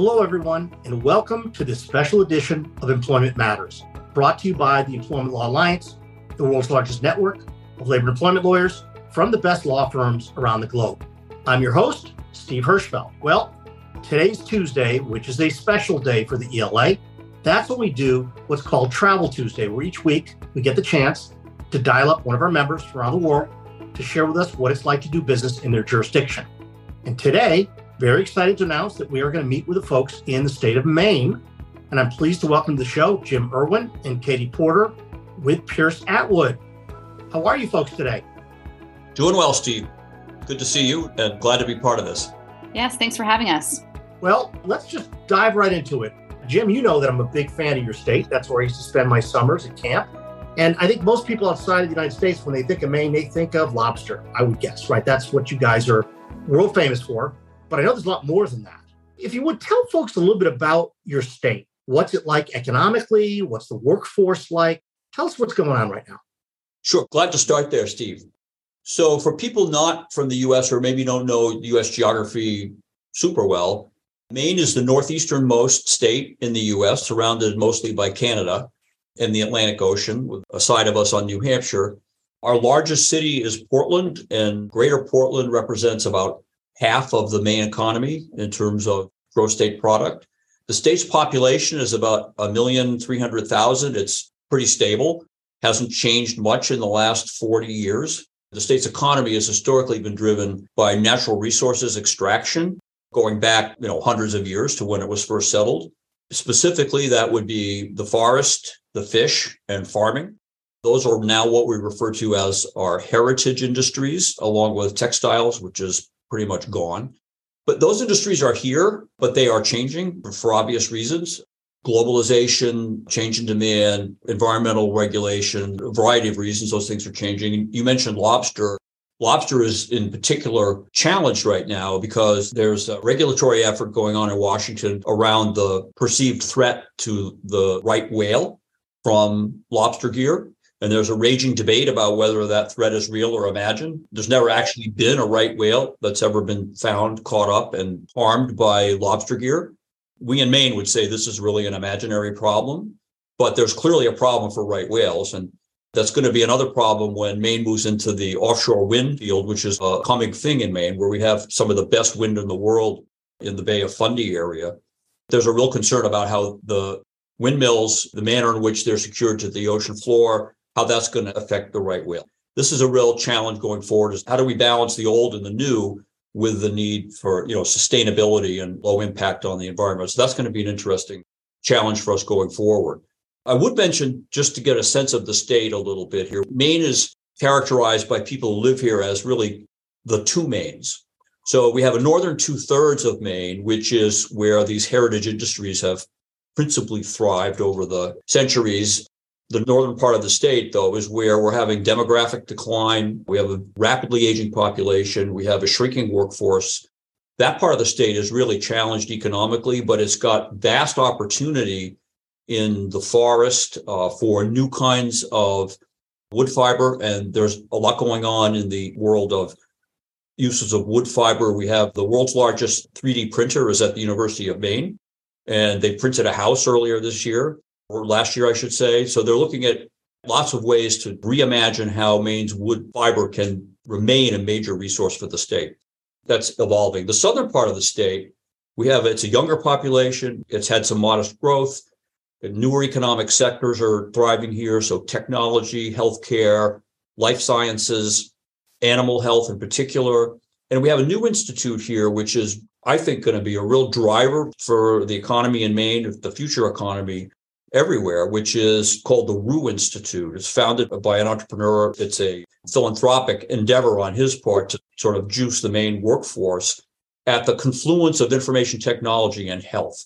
Hello, everyone, and welcome to this special edition of Employment Matters, brought to you by the Employment Law Alliance, the world's largest network of labor and employment lawyers from the best law firms around the globe. I'm your host, Steve Hirschfeld. Well, today's Tuesday, which is a special day for the ELA. That's when we do what's called Travel Tuesday, where each week we get the chance to dial up one of our members from around the world to share with us what it's like to do business in their jurisdiction. And today, very excited to announce that we are going to meet with the folks in the state of Maine. And I'm pleased to welcome to the show Jim Erwin and Katie Porter with Pierce Atwood. How are you folks today? Doing well, Steve. Good to see you and glad to be part of this. Yes, thanks for having us. Well, let's just dive right into it. Jim, you know that I'm a big fan of your state. That's where I used to spend my summers at camp. And I think most people outside of the United States, when they think of Maine, they think of lobster, I would guess, right? That's what you guys are world famous for. But I know there's a lot more than that. If you would tell folks a little bit about your state, what's it like economically? What's the workforce like? Tell us what's going on right now. Sure. Glad to start there, Steve. So, for people not from the US or maybe don't know US geography super well, Maine is the northeasternmost state in the US, surrounded mostly by Canada and the Atlantic Ocean, with a side of us on New Hampshire. Our largest city is Portland, and Greater Portland represents about half of the Maine economy in terms of gross state product. The state's population is about a million three hundred thousand. It's pretty stable, hasn't changed much in the last 40 years. The state's economy has historically been driven by natural resources extraction going back, you know, hundreds of years to when it was first settled. Specifically, that would be the forest, the fish, and farming. Those are now what we refer to as our heritage industries, along with textiles, which is pretty much gone. But those industries are here, but they are changing for obvious reasons. Globalization, change in demand, environmental regulation, a variety of reasons, those things are changing. You mentioned lobster. Lobster is in particular challenged right now because there's a regulatory effort going on in Washington around the perceived threat to the right whale from lobster gear. And there's a raging debate about whether that threat is real or imagined. There's never actually been a right whale that's ever been found, caught up, and harmed by lobster gear. We in Maine would say this is really an imaginary problem, but there's clearly a problem for right whales. And that's going to be another problem when Maine moves into the offshore wind field, which is a coming thing in Maine, where we have some of the best wind in the world in the Bay of Fundy area. There's a real concern about how the windmills, the manner in which they're secured to the ocean floor, how that's going to affect the right whale. This is a real challenge going forward is how do we balance the old and the new with the need for, you know, sustainability and low impact on the environment. So that's going to be an interesting challenge for us going forward. I would mention, just to get a sense of the state a little bit here, Maine is characterized by people who live here as really the two Maines. So we have a northern two thirds of Maine, which is where these heritage industries have principally thrived over the centuries. The northern part of the state, though, is where we're having demographic decline. We have a rapidly aging population. We have a shrinking workforce. That part of the state is really challenged economically, but it's got vast opportunity in the forest uh, for new kinds of wood fiber. And there's a lot going on in the world of uses of wood fiber. We have the world's largest 3D printer is at the University of Maine, and they printed a house earlier this year, or last year, I should say. So they're looking at lots of ways to reimagine how Maine's wood fiber can remain a major resource for the state. That's evolving. The southern part of the state, we have it's a younger population. It's had some modest growth. Newer economic sectors are thriving here. So technology, healthcare, life sciences, animal health in particular. And we have a new institute here, which is, I think, going to be a real driver for the economy in Maine, the future economy everywhere, which is called the Roux Institute. It's founded by an entrepreneur. It's a philanthropic endeavor on his part to sort of juice the Maine workforce at the confluence of information technology and health.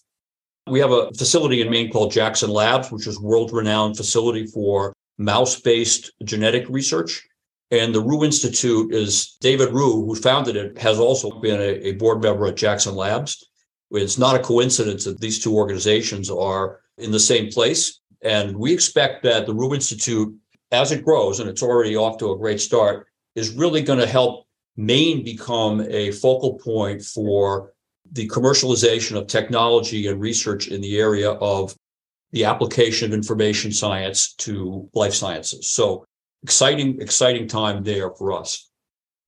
We have a facility in Maine called Jackson Labs, which is world-renowned facility for mouse-based genetic research. And the Roux Institute is David Roux, who founded it, has also been a, a board member at Jackson Labs. It's not a coincidence that these two organizations are in the same place. And we expect that the Roux Institute, as it grows, and it's already off to a great start, is really going to help Maine become a focal point for the commercialization of technology and research in the area of the application of information science to life sciences. So exciting, exciting time there for us.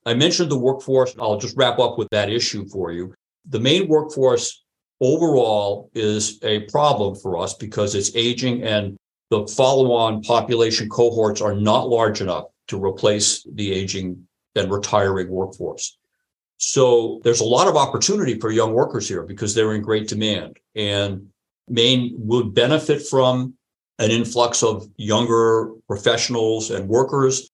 I mentioned the workforce. I'll just wrap up with that issue for you. The Maine workforce overall is a problem for us because it's aging and the follow on population cohorts are not large enough to replace the aging and retiring workforce. So there's a lot of opportunity for young workers here because they're in great demand. And Maine would benefit from an influx of younger professionals and workers,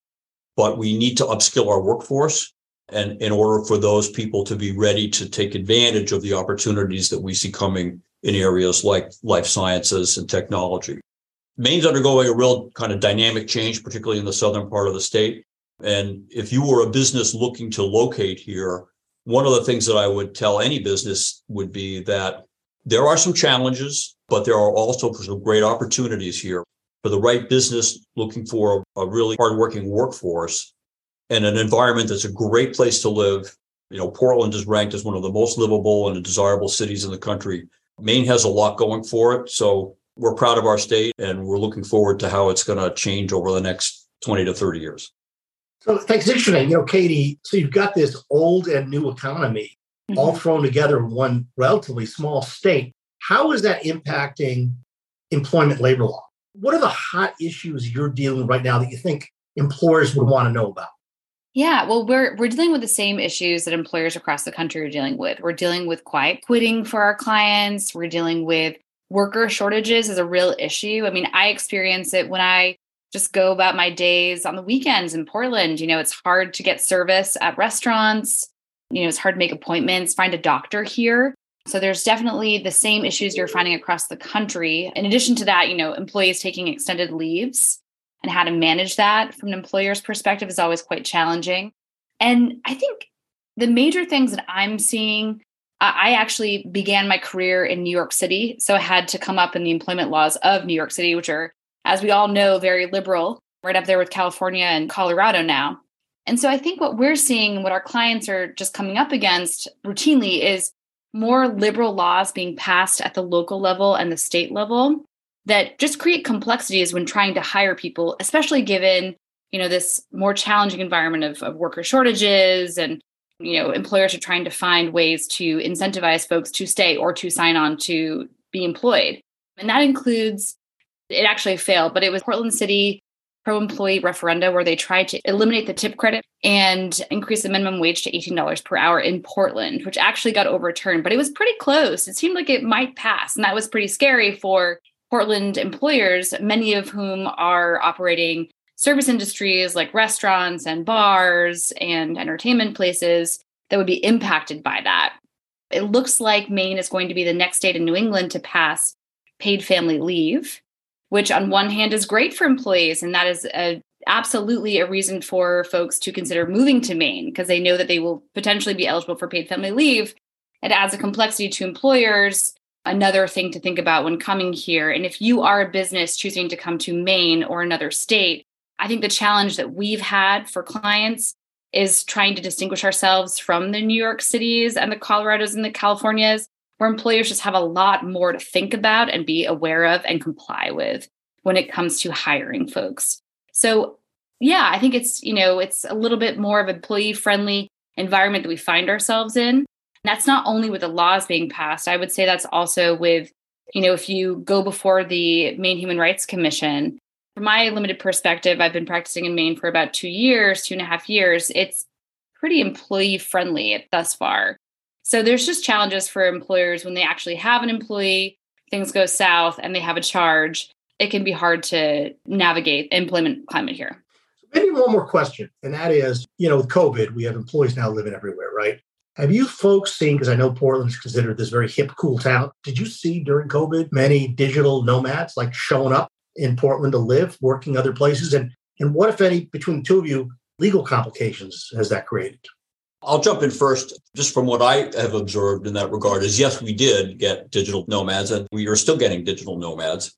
but we need to upskill our workforce. And in order for those people to be ready to take advantage of the opportunities that we see coming in areas like life sciences and technology. Maine's undergoing a real kind of dynamic change, particularly in the southern part of the state. And if you were a business looking to locate here, one of the things that I would tell any business would be that there are some challenges, but there are also some great opportunities here for the right business looking for a really hardworking workforce and an environment that's a great place to live. You know, Portland is ranked as one of the most livable and desirable cities in the country. Maine has a lot going for it. So we're proud of our state and we're looking forward to how it's going to change over the next 20 to 30 years. So thanks, interesting. You know, Katie, so you've got this old and new economy mm-hmm. all thrown together in one relatively small state. How is that impacting employment labor law? What are the hot issues you're dealing with right now that you think employers would want to know about? Yeah, well, we're we're dealing with the same issues that employers across the country are dealing with. We're dealing with quiet quitting for our clients. We're dealing with worker shortages is a real issue. I mean, I experience it when I just go about my days on the weekends in Portland. You know, it's hard to get service at restaurants. You know, it's hard to make appointments, find a doctor here. So there's definitely the same issues you're finding across the country. In addition to that, you know, employees taking extended leaves and how to manage that from an employer's perspective is always quite challenging. And I think the major things that I'm seeing, I actually began my career in New York City. So I had to come up in the employment laws of New York City, which are as we all know, very liberal, right up there with California and Colorado now. And so I think what we're seeing, what our clients are just coming up against routinely is more liberal laws being passed at the local level and the state level that just create complexities when trying to hire people, especially given, you know, this more challenging environment of, of worker shortages and you know employers are trying to find ways to incentivize folks to stay or to sign on to be employed and that includes it actually failed, but it was Portland City pro employee referenda where they tried to eliminate the tip credit and increase the minimum wage to $18 per hour in Portland, which actually got overturned, but it was pretty close. It seemed like it might pass. And that was pretty scary for Portland employers, many of whom are operating service industries like restaurants and bars and entertainment places that would be impacted by that. It looks like Maine is going to be the next state in New England to pass paid family leave which on one hand is great for employees and that is a, absolutely a reason for folks to consider moving to Maine because they know that they will potentially be eligible for paid family leave. It adds a complexity to employers, another thing to think about when coming here. And if you are a business choosing to come to Maine or another state, I think the challenge that we've had for clients is trying to distinguish ourselves from the New York cities and the Colorados and the Californias where employers just have a lot more to think about and be aware of and comply with when it comes to hiring folks. So, yeah, I think it's, you know, it's a little bit more of an employee friendly environment that we find ourselves in. That's not only with the laws being passed, I would say that's also with, you know, if you go before the Maine Human Rights Commission, from my limited perspective, I've been practicing in Maine for about two years, two and a half years. It's pretty employee friendly thus far. So there's just challenges for employers when they actually have an employee, things go south and they have a charge. It can be hard to navigate employment climate here. Maybe one more question, and that is, you know, with COVID, we have employees now living everywhere, right? Have you folks seen, because I know Portland is considered this very hip, cool town, did you see during COVID many digital nomads like showing up in Portland to live, working other places? And and what, if any, between the two of you, legal complications has that created? I'll jump in first, just from what I have observed in that regard, is yes, we did get digital nomads and we are still getting digital nomads.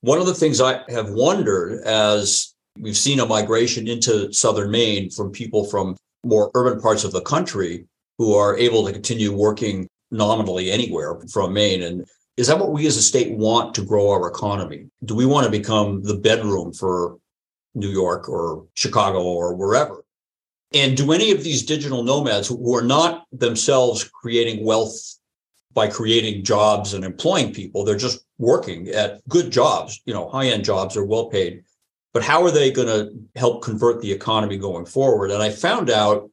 One of the things I have wondered as we've seen a migration into southern Maine from people from more urban parts of the country who are able to continue working nominally anywhere from Maine. And is that what we as a state want to grow our economy? Do we want to become the bedroom for New York or Chicago or wherever? And do any of these digital nomads who are not themselves creating wealth by creating jobs and employing people, they're just working at good jobs, you know, high end jobs are well paid. But how are they going to help convert the economy going forward? And I found out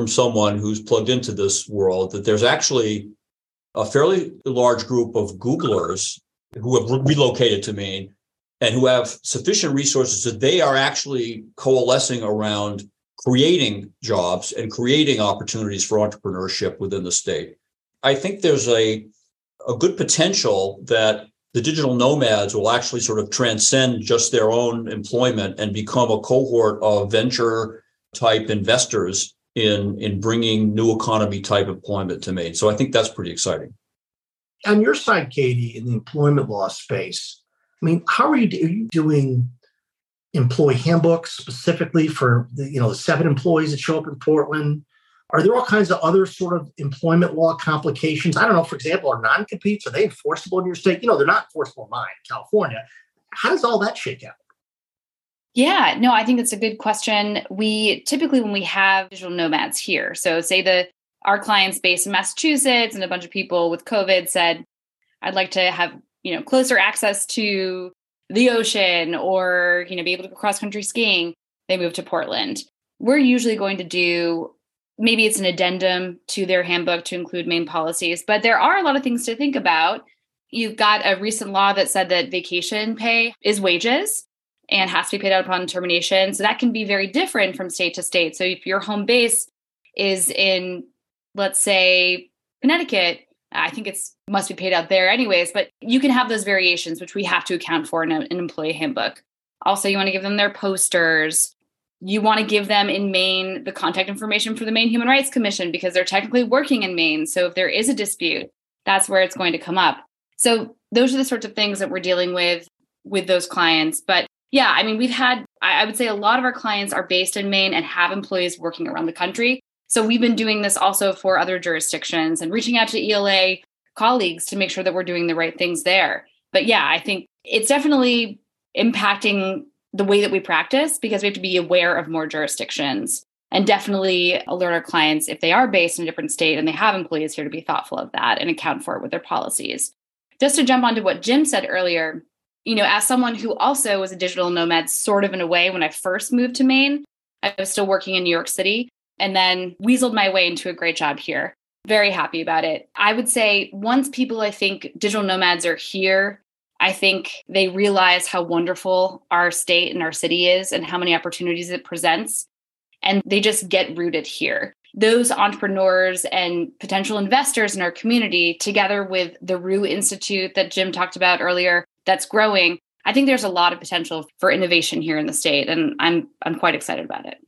from someone who's plugged into this world that there's actually a fairly large group of Googlers who have relocated to Maine and who have sufficient resources that they are actually coalescing around creating jobs and creating opportunities for entrepreneurship within the state. I think there's a, a good potential that the digital nomads will actually sort of transcend just their own employment and become a cohort of venture type investors in in bringing new economy type employment to Maine. So I think that's pretty exciting. On your side, Katie, in the employment law space, I mean, how are you, are you doing employee handbooks specifically for the, you know the seven employees that show up in Portland? Are there all kinds of other sort of employment law complications? I don't know, for example, are non-competes, are they enforceable in your state? You know, they're not enforceable in mine, California. How does all that shake out? Yeah, no, I think that's a good question. We typically, when we have digital nomads here, so say the our clients based in Massachusetts and a bunch of people with COVID said, I'd like to have, you know, closer access to the ocean or, you know, be able to go cross country skiing. They move to Portland. We're usually going to do maybe it's an addendum to their handbook to include Maine policies, but there are a lot of things to think about. You've got a recent law that said that vacation pay is wages and has to be paid out upon termination. So that can be very different from state to state. So if your home base is in, let's say, Connecticut, I think it's must be paid out there anyways, but you can have those variations, which we have to account for in a, an employee handbook. Also, you want to give them their posters. You want to give them in Maine the contact information for the Maine Human Rights Commission because they're technically working in Maine. So if there is a dispute, that's where it's going to come up. So those are the sorts of things that we're dealing with with those clients. But yeah, I mean, we've had, I would say a lot of our clients are based in Maine and have employees working around the country. So we've been doing this also for other jurisdictions and reaching out to ELA colleagues to make sure that we're doing the right things there. But yeah, I think it's definitely impacting the way that we practice because we have to be aware of more jurisdictions and definitely alert our clients if they are based in a different state and they have employees here to be thoughtful of that and account for it with their policies. Just to jump onto what Jim said earlier, you know, as someone who also was a digital nomad, sort of in a way, when I first moved to Maine, I was still working in New York City and then weaseled my way into a great job here. Very happy about it. I would say once people, I think, digital nomads are here, I think they realize how wonderful our state and our city is and how many opportunities it presents. And they just get rooted here. Those entrepreneurs and potential investors in our community, together with the Roux Institute that Jim talked about earlier, that's growing, I think there's a lot of potential for innovation here in the state, and I'm I'm quite excited about it.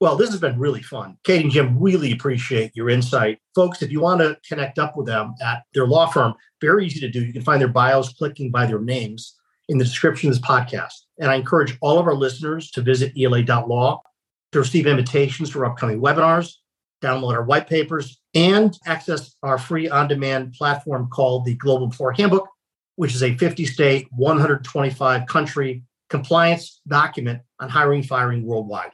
Well, this has been really fun. Kate and Jim really appreciate your insight. Folks, if you want to connect up with them at their law firm, very easy to do. You can find their bios clicking by their names in the description of this podcast. And I encourage all of our listeners to visit ela.law to receive invitations for upcoming webinars, download our white papers, and access our free on demand platform called the Global Employer Handbook, which is a 50 state, 125 country compliance document on hiring firing worldwide.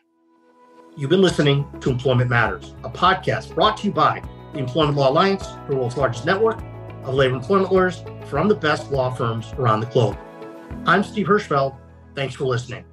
You've been listening to Employment Matters, a podcast brought to you by the Employment Law Alliance, the world's largest network of labor employment lawyers from the best law firms around the globe. I'm Steve Hirschfeld. Thanks for listening.